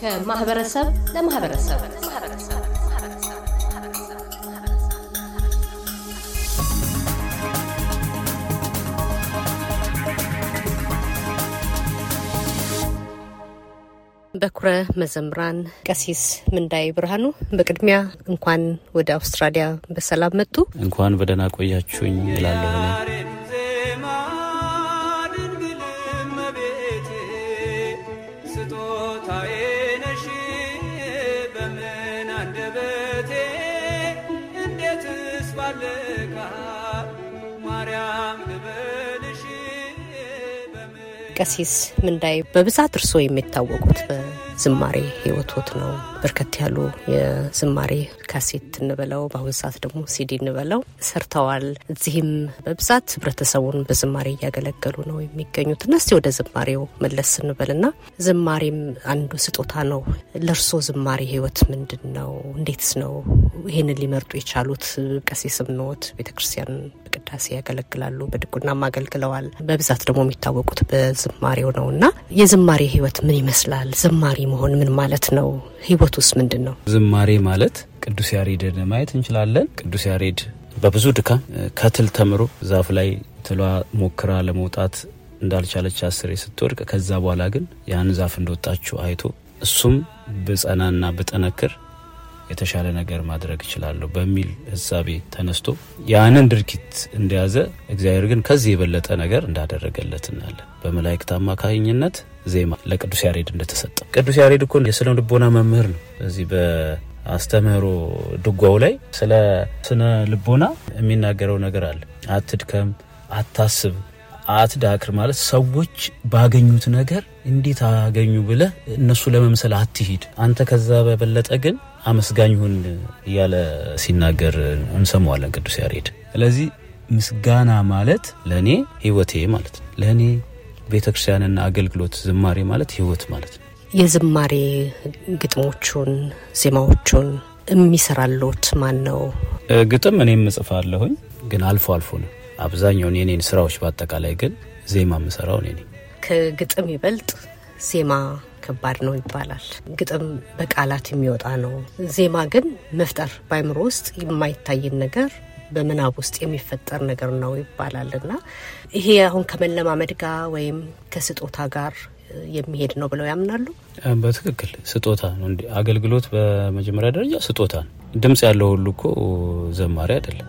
ከማህበረሰብ ለማህበረሰብ በኩረ መዘምራን ቀሲስ ምንዳይ ብርሃኑ፣ በቅድሚያ እንኳን ወደ አውስትራሊያ በሰላም መጡ። እንኳን በደህና ቆያችሁኝ እላለሁ። ቀሲስ ምንዳይ በብዛት እርስዎ የሚታወቁት በዝማሬ ህይወቶት ነው። በርከት ያሉ የዝማሬ ካሴት እንበለው በአሁኑ ሰዓት ደግሞ ሲዲ እንበለው ሰርተዋል። እዚህም በብዛት ህብረተሰቡን በዝማሬ እያገለገሉ ነው የሚገኙት እና እስቲ ወደ ዝማሬው መለስ ስንበልና ዝማሬም አንዱ ስጦታ ነው። ለእርስዎ ዝማሬ ህይወት ምንድን ነው? እንዴትስ ነው ይህንን ሊመርጡ የቻሉት? ቀሲስም ኖት፣ ቤተክርስቲያን በቅዳሴ ያገለግላሉ፣ በድቁናም አገልግለዋል። በብዛት ደግሞ የሚታወቁት በዝማሬው ነው እና የዝማሬ ህይወት ምን ይመስላል? ዝማሬ መሆን ምን ማለት ነው? ህይወት ውስጥ ምንድን ነው? ዝማሬ ማለት ቅዱስ ያሬድን ማየት እንችላለን። ቅዱስ ያሬድ በብዙ ድካም ከትል ተምሮ ዛፍ ላይ ትሏ ሞክራ ለመውጣት እንዳልቻለች አስሬ ስትወድቅ ከዛ በኋላ ግን ያን ዛፍ እንደወጣችው አይቶ እሱም ብጸናና ብጠነክር የተሻለ ነገር ማድረግ እችላለሁ በሚል ህሳቤ ተነስቶ ያንን ድርጊት እንደያዘ እግዚአብሔር ግን ከዚህ የበለጠ ነገር እንዳደረገለት እናያለን። በመላእክት አማካኝነት ዜማ ለቅዱስ ያሬድ እንደተሰጠ ቅዱስ ያሬድ እኮ የስነ ልቦና መምህር ነው። በዚህ በአስተምህሮ ድጓው ላይ ስለ ስነ ልቦና የሚናገረው ነገር አለ። አትድከም፣ አታስብ፣ አትዳክር ማለት ሰዎች ባገኙት ነገር እንዴት አገኙ ብለህ እነሱ ለመምሰል አትሂድ። አንተ ከዛ በበለጠ ግን አመስጋኝ ሁን እያለ ሲናገር እንሰማዋለን ቅዱስ ያሬድ። ስለዚህ ምስጋና ማለት ለእኔ ህይወቴ ማለት ነው። ለእኔ ቤተ ክርስቲያንና አገልግሎት ዝማሬ ማለት ህይወት ማለት ነው። የዝማሬ ግጥሞቹን ዜማዎቹን የሚሰራሎት ማን ነው? ግጥም እኔም እጽፋለሁኝ፣ ግን አልፎ አልፎ ነው። አብዛኛውን የኔን ስራዎች በአጠቃላይ ግን ዜማ የምሰራው እኔ ነኝ። ከግጥም ይበልጥ ዜማ ከባድ ነው ይባላል። ግጥም በቃላት የሚወጣ ነው። ዜማ ግን መፍጠር በአይምሮ ውስጥ የማይታይን ነገር በምናብ ውስጥ የሚፈጠር ነገር ነው ይባላል እና ይሄ አሁን ከመለማመድ ጋር ወይም ከስጦታ ጋር የሚሄድ ነው ብለው ያምናሉ? በትክክል ስጦታ ነው። እንዲ አገልግሎት በመጀመሪያ ደረጃ ስጦታ ነው። ድምፅ ያለው ሁሉ እኮ ዘማሪ አይደለም።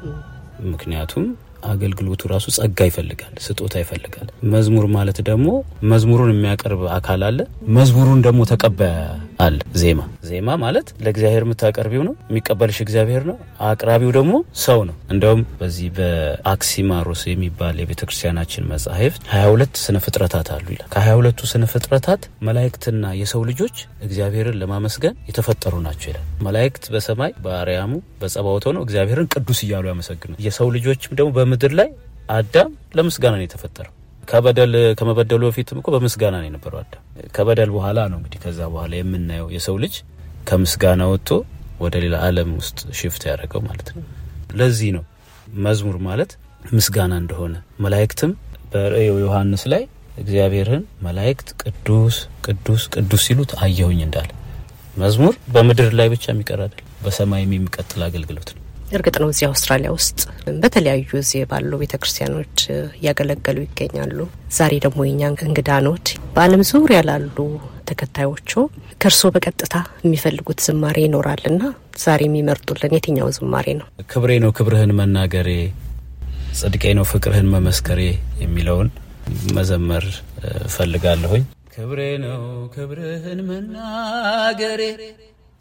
ምክንያቱም አገልግሎቱ ራሱ ጸጋ ይፈልጋል፣ ስጦታ ይፈልጋል። መዝሙር ማለት ደግሞ መዝሙሩን የሚያቀርብ አካል አለ፣ መዝሙሩን ደግሞ ተቀባይ አለ። ዜማ ዜማ ማለት ለእግዚአብሔር የምታቀርቢው ነው፣ የሚቀበልሽ እግዚአብሔር ነው፣ አቅራቢው ደግሞ ሰው ነው። እንደውም በዚህ በአክሲማሮስ የሚባል የቤተ ክርስቲያናችን ሀያ ሁለት ስነ ፍጥረታት አሉ ይላል። ከሀያ ሁለቱ ስነ ፍጥረታት መላእክትና የሰው ልጆች እግዚአብሔርን ለማመስገን የተፈጠሩ ናቸው ይላል። መላእክት በሰማይ በአርያሙ በጸባዖት ሆነው እግዚአብሔርን ቅዱስ እያሉ ያመሰግኑ፣ የሰው ልጆችም ደግሞ በምድር ላይ አዳም ለምስጋና ነው የተፈጠረው። ከበደል ከመበደሉ በፊትም እኮ በምስጋና ነው የነበረው አዳም። ከበደል በኋላ ነው እንግዲህ ከዛ በኋላ የምናየው የሰው ልጅ ከምስጋና ወጥቶ ወደ ሌላ ዓለም ውስጥ ሽፍት ያደረገው ማለት ነው። ለዚህ ነው መዝሙር ማለት ምስጋና እንደሆነ መላእክትም በራእየ ዮሐንስ ላይ እግዚአብሔርን መላእክት ቅዱስ ቅዱስ ቅዱስ ሲሉት አየሁኝ እንዳለ መዝሙር በምድር ላይ ብቻ የሚቀር አይደል፣ በሰማይም የሚቀጥል አገልግሎት ነው። እርግጥ ነው እዚህ አውስትራሊያ ውስጥ በተለያዩ እዚህ ባሉ ቤተ ክርስቲያኖች እያገለገሉ ይገኛሉ። ዛሬ ደግሞ የኛ እንግዳ ኖት። በዓለም ዙሪያ ላሉ ተከታዮቹ ከእርስዎ በቀጥታ የሚፈልጉት ዝማሬ ይኖራልና ዛሬ የሚመርጡልን የትኛው ዝማሬ ነው? ክብሬ ነው ክብርህን መናገሬ፣ ጽድቄ ነው ፍቅርህን መመስከሬ የሚለውን መዘመር እፈልጋለሁኝ። ክብሬ ነው ክብርህን መናገሬ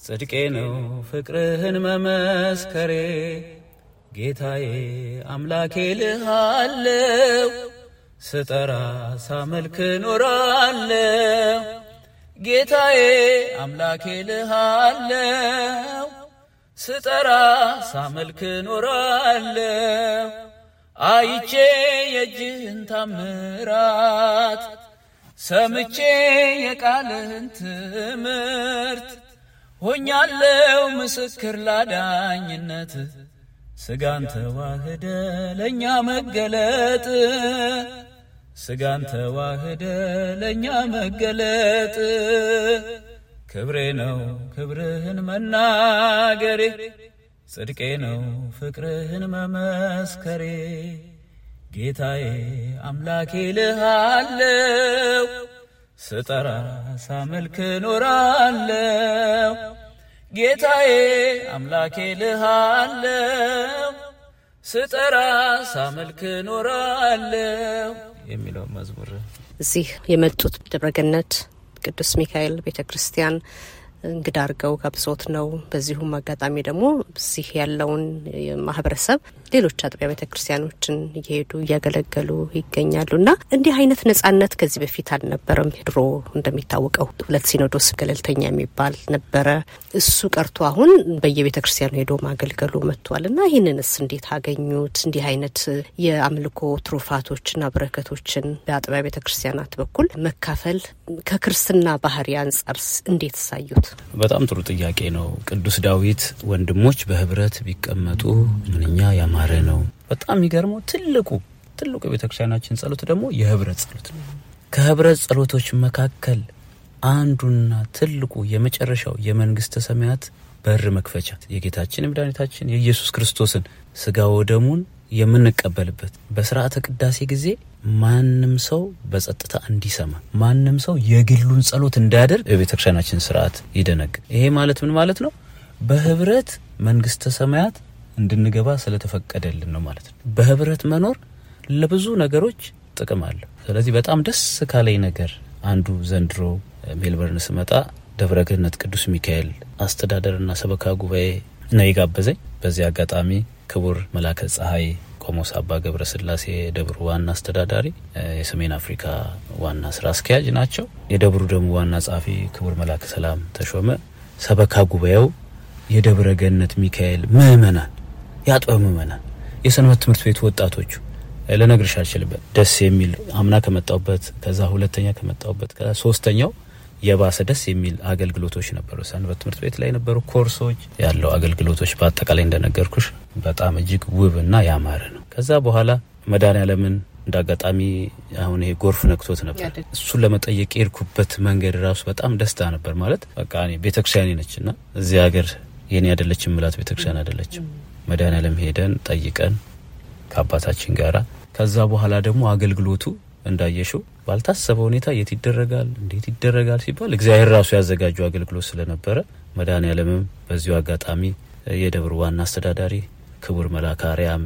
ጽድቄ ነው ፍቅርህን መመስከሬ። ጌታዬ አምላኬ ልሃለው ስጠራ ሳመልክ ኖራለው ጌታዬ አምላኬ ልሃለው ስጠራ ሳመልክ ኖራለው አይቼ የእጅህን ታምራት ሰምቼ የቃልህን ትምህርት ሆኛለው ምስክር ላዳኝነት። ስጋን ተዋህደ ለእኛ መገለጥ። ስጋን ተዋህደ ለእኛ መገለጥ። ክብሬ ነው ክብርህን መናገሬ። ጽድቄ ነው ፍቅርህን መመስከሬ። ጌታዬ አምላኬ ልሃለው ስጠራ ሳመልክ ኖራለው ጌታዬ አምላኬ ልሃለው ስጠራ ሳመልክ ኖራለው የሚለው መዝሙር። እዚህ የመጡት ደብረገነት ቅዱስ ሚካኤል ቤተ ክርስቲያን እንግዳ አድርገው ጋብዞት ነው። በዚሁም አጋጣሚ ደግሞ እዚህ ያለውን ማህበረሰብ ሌሎች አጥቢያ ቤተ ክርስቲያኖችን እየሄዱ እያገለገሉ ይገኛሉ እና እንዲህ አይነት ነጻነት ከዚህ በፊት አልነበረም። ድሮ እንደሚታወቀው ሁለት ሲኖዶስ ገለልተኛ የሚባል ነበረ። እሱ ቀርቶ አሁን በየቤተ ክርስቲያኑ ሄዶ ማገልገሉ መጥቷል እና ይህንንስ እንዴት አገኙት? እንዲህ አይነት የአምልኮ ትሩፋቶችና በረከቶችን በአጥቢያ ቤተ ክርስቲያናት በኩል መካፈል ከክርስትና ባህሪ አንጻር እንዴት ሳዩት? በጣም ጥሩ ጥያቄ ነው። ቅዱስ ዳዊት ወንድሞች በህብረት ቢቀመጡ ምንኛ ያማረ ነው። በጣም የሚገርመው ትልቁ ትልቁ የቤተክርስቲያናችን ጸሎት ደግሞ የህብረት ጸሎት ነው። ከህብረት ጸሎቶች መካከል አንዱና ትልቁ የመጨረሻው የመንግስተ ሰማያት በር መክፈቻ የጌታችን የመድኃኒታችን የኢየሱስ ክርስቶስን ስጋ ወደሙን የምንቀበልበት በስርዓተ ቅዳሴ ጊዜ ማንም ሰው በጸጥታ እንዲሰማ ማንም ሰው የግሉን ጸሎት እንዳያደርግ የቤተ ክርስቲያናችን ስርዓት ይደነግ። ይሄ ማለት ምን ማለት ነው? በህብረት መንግስተ ሰማያት እንድንገባ ስለተፈቀደልን ነው ማለት ነው። በህብረት መኖር ለብዙ ነገሮች ጥቅም አለው። ስለዚህ በጣም ደስ ካለኝ ነገር አንዱ ዘንድሮ ሜልበርን ስመጣ ደብረ ገነት ቅዱስ ሚካኤል አስተዳደርና ሰበካ ጉባኤ ነው የጋበዘኝ። በዚህ አጋጣሚ ክቡር መላከ ፀሐይ ቆሞስ አባ ገብረ ስላሴ የደብሩ ዋና አስተዳዳሪ የሰሜን አፍሪካ ዋና ስራ አስኪያጅ ናቸው። የደብሩ ደግሞ ዋና ጸሐፊ ክቡር መላከ ሰላም ተሾመ፣ ሰበካ ጉባኤው፣ የደብረ ገነት ሚካኤል ምእመናን፣ የአጥቢያው ምእመናን፣ የሰንበት ትምህርት ቤቱ ወጣቶቹ ልነግርሽ አልችልበት ደስ የሚል አምና ከመጣውበት ከዛ ሁለተኛ ከመጣውበት ከዛ ሶስተኛው የባሰ ደስ የሚል አገልግሎቶች ነበሩ። ሰንበት ትምህርት ቤት ላይ የነበሩ ኮርሶች ያለው አገልግሎቶች በአጠቃላይ እንደነገርኩሽ በጣም እጅግ ውብ እና ያማረ ነው። ከዛ በኋላ መድኃኔዓለምን እንደ አጋጣሚ አሁን ይሄ ጎርፍ ነክቶት ነበር። እሱን ለመጠየቅ የሄድኩበት መንገድ ራሱ በጣም ደስታ ነበር። ማለት በቃ እኔ ቤተክርስቲያኔ ነች እና እዚህ ሀገር የኔ አይደለችም ምላት ቤተክርስቲያን አይደለችም። መድኃኔዓለም ሄደን ጠይቀን ከአባታችን ጋራ ከዛ በኋላ ደግሞ አገልግሎቱ እንዳየሽው ባልታሰበ ሁኔታ የት ይደረጋል እንዴት ይደረጋል ሲባል እግዚአብሔር ራሱ ያዘጋጀው አገልግሎት ስለነበረ መድኃኔዓለምም በዚሁ አጋጣሚ የደብሩ ዋና አስተዳዳሪ ክቡር መልአከ አርያም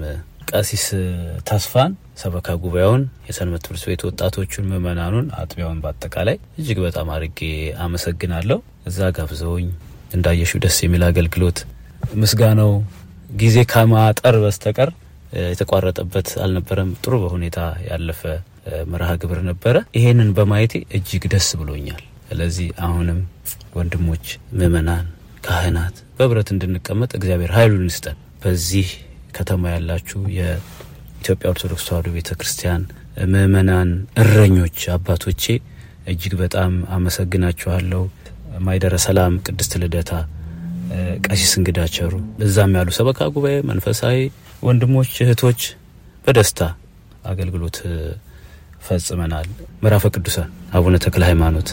ቀሲስ ተስፋን ሰበካ ጉባኤውን፣ የሰንበት ትምህርት ቤት ወጣቶቹን፣ ምእመናኑን፣ አጥቢያውን በአጠቃላይ እጅግ በጣም አድርጌ አመሰግናለሁ። እዛ ጋብዘውኝ እንዳየሽው ደስ የሚል አገልግሎት ምስጋናው ጊዜ ከማጠር በስተቀር የተቋረጠበት አልነበረም። ጥሩ በሁኔታ ያለፈ መርሃ ግብር ነበረ። ይሄንን በማየቴ እጅግ ደስ ብሎኛል። ስለዚህ አሁንም ወንድሞች፣ ምእመናን፣ ካህናት በህብረት እንድንቀመጥ እግዚአብሔር ኃይሉን ይስጠን። በዚህ ከተማ ያላችሁ የኢትዮጵያ ኦርቶዶክስ ተዋሕዶ ቤተ ክርስቲያን ምእመናን፣ እረኞች አባቶቼ እጅግ በጣም አመሰግናችኋለሁ። ማይደረ ሰላም ቅድስት ልደታ ቀሲስ እንግዳቸሩ እዛም ያሉ ሰበካ ጉባኤ መንፈሳዊ ወንድሞች እህቶች በደስታ አገልግሎት ፈጽመናል። ምዕራፈ ቅዱሳን አቡነ ተክለ ሃይማኖት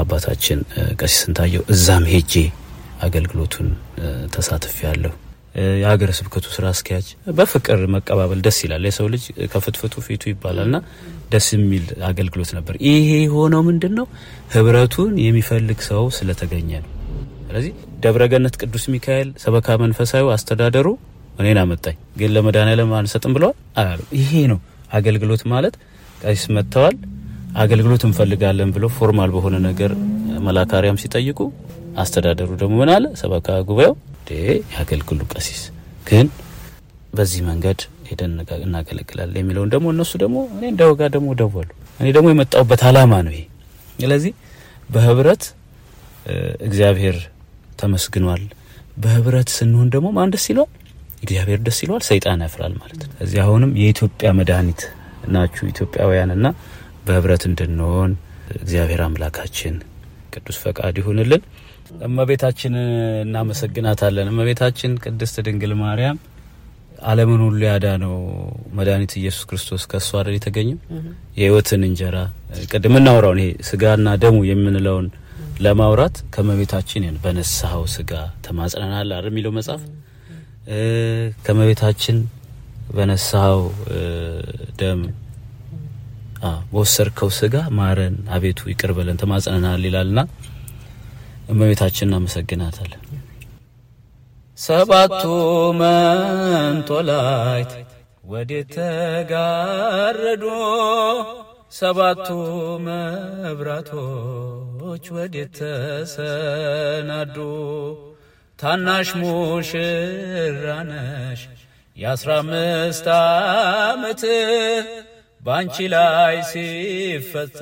አባታችን ቀሲስ ስንታየው እዛም ሄጄ አገልግሎቱን ተሳትፍ ያለሁ የሀገረ ስብከቱ ስራ አስኪያጅ በፍቅር መቀባበል ደስ ይላል። የሰው ልጅ ከፍትፍቱ ፊቱ ይባላልና ደስ የሚል አገልግሎት ነበር። ይሄ የሆነው ምንድን ነው? ህብረቱን የሚፈልግ ሰው ስለተገኘ ነው። ስለዚህ ደብረገነት ቅዱስ ሚካኤል ሰበካ መንፈሳዊ አስተዳደሩ እኔን አመጣኝ፣ ግን ለመድኃኔዓለም አንሰጥም ብለዋል አላሉ። ይሄ ነው አገልግሎት ማለት። ቀሲስ መጥተዋል፣ አገልግሎት እንፈልጋለን ብለው formal በሆነ ነገር አርያም ሲጠይቁ አስተዳደሩ ደግሞ ምን አለ? ሰበካ ጉባኤው ያገልግሉ ቀሲስ ግን በዚህ መንገድ ሄደን እናገለግላለን የሚለውን ደግሞ እነሱ ደግሞ እኔ እንደወጋ ደግሞ ደወሉ። እኔ ደግሞ የመጣሁበት አላማ ነው ይሄ። ስለዚህ በህብረት እግዚአብሔር ተመስግኗል። በህብረት ስንሆን ደግሞ ማን ደስ ይለዋል? እግዚአብሔር ደስ ይለዋል፣ ሰይጣን ያፍራል ማለት ነው። እዚህ አሁንም የኢትዮጵያ መድኃኒት ናችሁ ኢትዮጵያውያንና በህብረት እንድንሆን እግዚአብሔር አምላካችን ቅዱስ ፈቃድ ይሁንልን። እመቤታችን እናመሰግናታለን። እመቤታችን ቅድስት ድንግል ማርያም ዓለምን ሁሉ ያዳነው መድኃኒት ኢየሱስ ክርስቶስ ከእሷ አይደል የተገኘው የህይወትን እንጀራ ቅድም እናወራውን ይሄ ስጋና ደሙ የምንለውን ለማውራት ከመቤታችን በነሳኸው ስጋ ተማጽነናል አይደል የሚለው መጽሐፍ ከመቤታችን በነሳኸው ደም በወሰድከው ስጋ ማረን አቤቱ ይቅር በለን ተማጽነናል ይላልና እመቤታችን እናመሰግናታለን። ሰባቱ መንጦላይት ወዴት ተጋረዱ? ሰባቱ መብራቶች ወዴት ተሰናዱ? ታናሽ ሙሽራነሽ የአስራ አምስት ዓመት በአንቺ ላይ ሲፈጸም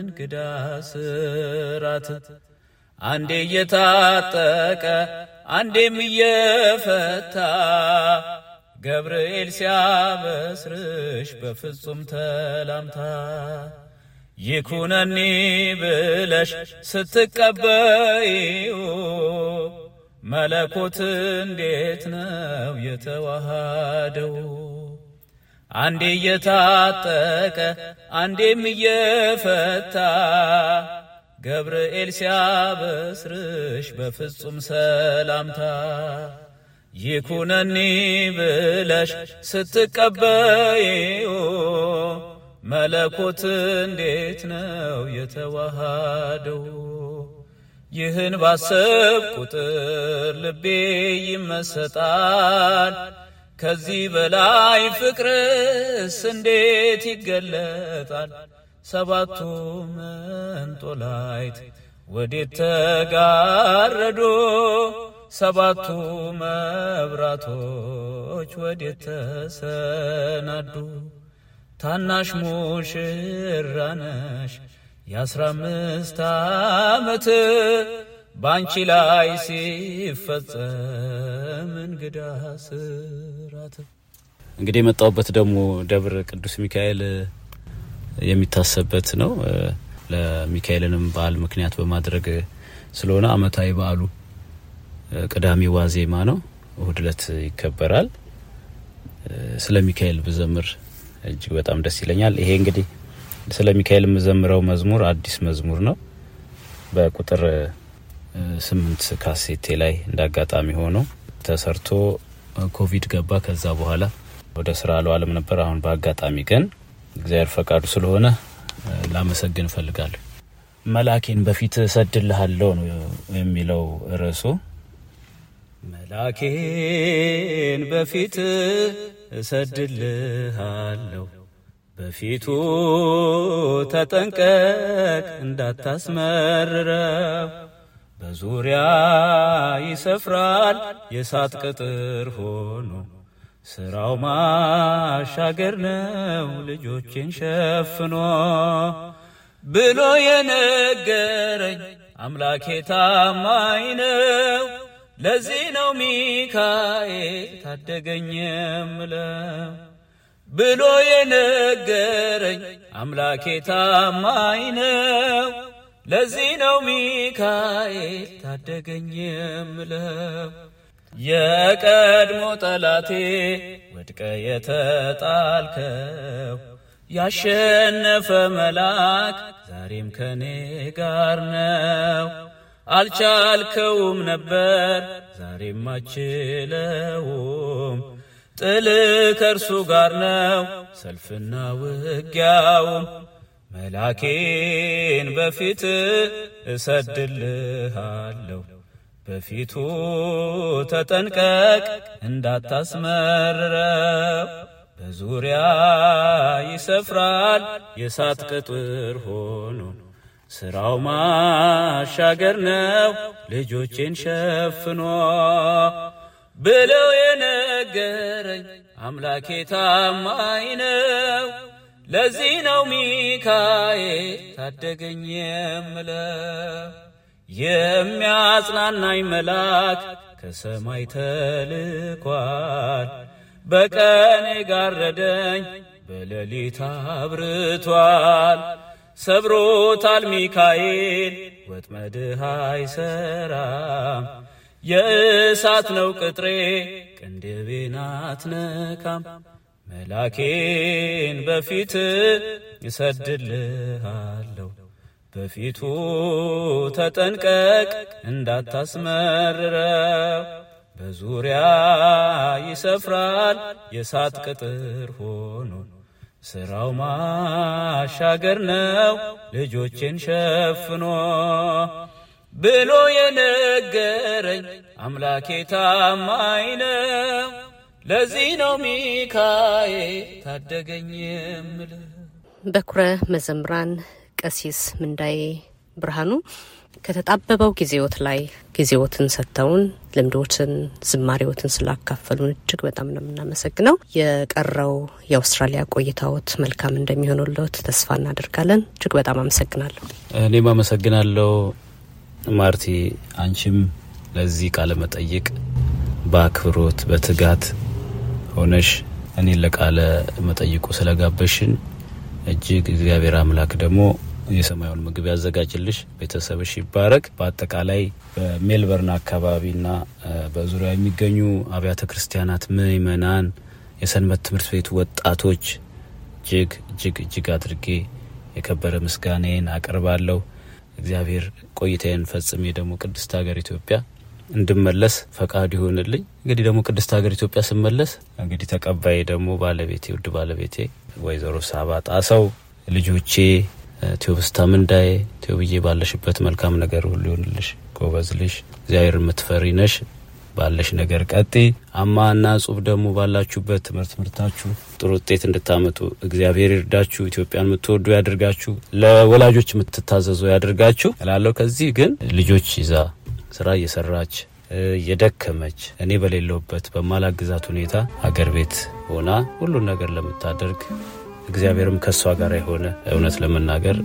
እንግዳ ስራት አንዴ እየታጠቀ አንዴም እየፈታ ገብርኤል ሲያበስርሽ በፍጹም ተላምታ ይኩነኒ ብለሽ ስትቀበይው መለኮት እንዴት ነው የተዋሃደው? አንዴ እየታጠቀ አንዴም እየፈታ ገብርኤል ሲያበስርሽ በፍጹም ሰላምታ ይኩነኒ ብለሽ ስትቀበይው መለኮት እንዴት ነው የተዋሃደው? ይህን ባሰብ ቁጥር ልቤ ይመሰጣል። ከዚህ በላይ ፍቅርስ እንዴት ይገለጣል? ሰባቱ መንጦላይት ወዴት ተጋረዱ? ሰባቱ መብራቶች ወዴት ተሰናዱ? ታናሽ ሙሽራነሽ የአስራ አምስት ዓመት በአንቺ ላይ ሲፈጸም እንግዳ ስራት። እንግዲህ የመጣሁበት ደግሞ ደብር ቅዱስ ሚካኤል የሚታሰበት ነው። ለሚካኤልንም በዓል ምክንያት በማድረግ ስለሆነ ዓመታዊ በዓሉ ቅዳሜ ዋዜማ ነው። እሁድ ዕለት ይከበራል። ስለ ሚካኤል ብዘምር እጅግ በጣም ደስ ይለኛል። ይሄ እንግዲህ ስለ ሚካኤል የምዘምረው መዝሙር አዲስ መዝሙር ነው። በቁጥር ስምንት ካሴቴ ላይ እንደ አጋጣሚ ሆኖ ተሰርቶ ኮቪድ ገባ። ከዛ በኋላ ወደ ስራ አልዋለም ነበር። አሁን በአጋጣሚ ግን እግዚአብሔር ፈቃዱ ስለሆነ ላመሰግን እፈልጋለሁ። መላኬን በፊት እሰድልሃለሁ ነው የሚለው ርዕሱ። መላኬን በፊት እሰድልሃለሁ በፊቱ ተጠንቀቅ እንዳታስመርረው፣ በዙሪያ ይሰፍራል የእሳት ቅጥር ሆኖ ስራው ማሻገር ነው ልጆቼን ሸፍኖ ብሎ የነገረኝ አምላኬ ታማኝ ነው። ለዚህ ነው ሚካኤል ታደገኝ የምለው ብሎ የነገረኝ አምላኬ ታማኝ ነው። ለዚህ ነው ሚካኤል ታደገኝ የምለው። የቀድሞ ጠላቴ ወድቀ የተጣልከው ያሸነፈ መልአክ ዛሬም ከኔ ጋር ነው። አልቻልከውም ነበር ዛሬም አችለውም ጥል ከእርሱ ጋር ነው ሰልፍና ውጊያውም። መላኬን በፊት እሰድልሃለሁ። በፊቱ ተጠንቀቅ እንዳታስመርረው፣ በዙሪያ ይሰፍራል የእሳት ቅጥር ሆኖ። ስራው ማሻገር ነው ልጆቼን ሸፍኖ ብለው የነገረኝ አምላኬ ታማኝ ነው። ለዚህ ነው ሚካኤል ታደገኝ የምለው። የሚያጽናናኝ መልአክ ከሰማይ ተልኳል። በቀን የጋረደኝ በሌሊት አብርቷል። ሰብሮታል ሚካኤል ወጥመድህ አይሰራም። የእሳት ነው ቅጥሬ ቅንድቤን አትነካም። መላኬን በፊት እሰድልሃለሁ። በፊቱ ተጠንቀቅ እንዳታስመርረው። በዙሪያ ይሰፍራል የእሳት ቅጥር ሆኖ። ስራው ማሻገር ነው ልጆቼን ሸፍኖ። ብሎ የነገረኝ አምላኬ ታማኝ ነው። ለዚህ ነው ሚካኤል ታደገኝ የምልህ። በኩረ መዘምራን ቀሲስ ምንዳዬ ብርሃኑ ከተጣበበው ጊዜዎት ላይ ጊዜዎትን ሰጥተውን ልምዶትን ዝማሬዎትን ስላካፈሉን እጅግ በጣም ነው የምናመሰግነው። የቀረው የአውስትራሊያ ቆይታዎት መልካም እንደሚሆኑለት ተስፋ እናደርጋለን። እጅግ በጣም አመሰግናለሁ። እኔም አመሰግናለሁ ማርቲ። አንቺም ለዚህ ቃለ መጠይቅ በአክብሮት በትጋት ሆነሽ እኔን ለቃለ መጠይቁ ስለጋበሽን እጅግ እግዚአብሔር አምላክ ደግሞ የሰማዩን ምግብ ያዘጋጅልሽ፣ ቤተሰብሽ ይባረክ። በአጠቃላይ በሜልበርን አካባቢና በዙሪያ የሚገኙ አብያተ ክርስቲያናት ምእመናን፣ የሰንበት ትምህርት ቤቱ ወጣቶች እጅግ እጅግ እጅግ አድርጌ የከበረ ምስጋናዬን አቀርባለሁ። እግዚአብሔር ቆይታዬን ፈጽሜ ደግሞ ቅድስት ሀገር ኢትዮጵያ እንድመለስ ፈቃዱ ይሆንልኝ። እንግዲህ ደግሞ ቅድስት ሀገር ኢትዮጵያ ስመለስ እንግዲህ ተቀባይ ደግሞ ባለቤቴ ውድ ባለቤቴ ወይዘሮ ሳባ ጣሰው ልጆቼ ቴዎብስታ ምንዳዬ ቴዎብዬ ባለሽበት መልካም ነገር ሁሉ ይሆንልሽ። ጎበዝ ልሽ እግዚአብሔር የምትፈሪ ነሽ። ባለሽ ነገር ቀጤ አማና ጹብ ደግሞ ባላችሁበት ትምህርት ትምህርታችሁ ጥሩ ውጤት እንድታመጡ እግዚአብሔር ይርዳችሁ። ኢትዮጵያን የምትወዱ ያድርጋችሁ። ለወላጆች የምትታዘዙ ያድርጋችሁ እላለሁ። ከዚህ ግን ልጆች ይዛ ስራ እየሰራች እየደከመች እኔ በሌለውበት በማላግዛት ሁኔታ አገር ቤት ሆና ሁሉን ነገር ለምታደርግ እግዚአብሔርም ከእሷ ጋር የሆነ እውነት ለመናገር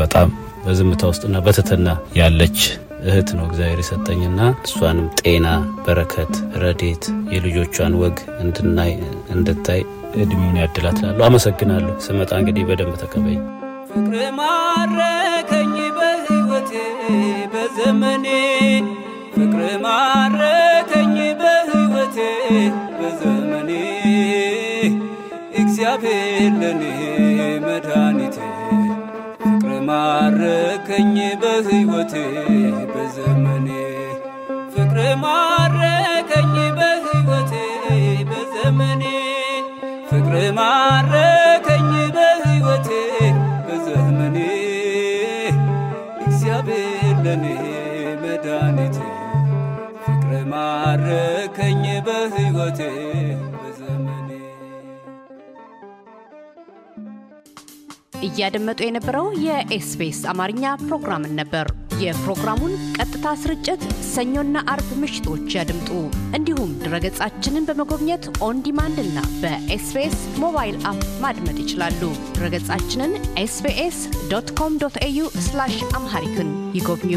በጣም በዝምታ ውስጥና በትትና ያለች እህት ነው እግዚአብሔር የሰጠኝና እሷንም ጤና፣ በረከት፣ ረዴት የልጆቿን ወግ እንድናይ እንድታይ እድሜውን ያድላት አመሰግናለሁ። ስመጣ እንግዲህ በደንብ በሕይወቴ በዘመኔ ፍቅር ማረከኝ በሕይወቴ በዘመኔ እግዚአብሔር ለኔ መድኃኒቴ። ፍቅር ማረከኝ በሕይወቴ በዘመኔ ፍቅር ማረከኝ በሕይወቴ በዘመኔ ፍቅር ማረከኝ ማረከኝ በሕይወቴ በዘመኔ እያደመጡ የነበረው የ SBS አማርኛ ፕሮግራምን ነበር። የፕሮግራሙን ቀጥታ ስርጭት ሰኞና አርብ ምሽቶች ያድምጡ። እንዲሁም ድረገጻችንን በመጎብኘት on demand እና በ SBS mobile app ማድመጥ ይችላሉ። ድረገጻችንን SBS dot com dot au Amharic ን ይጎብኙ።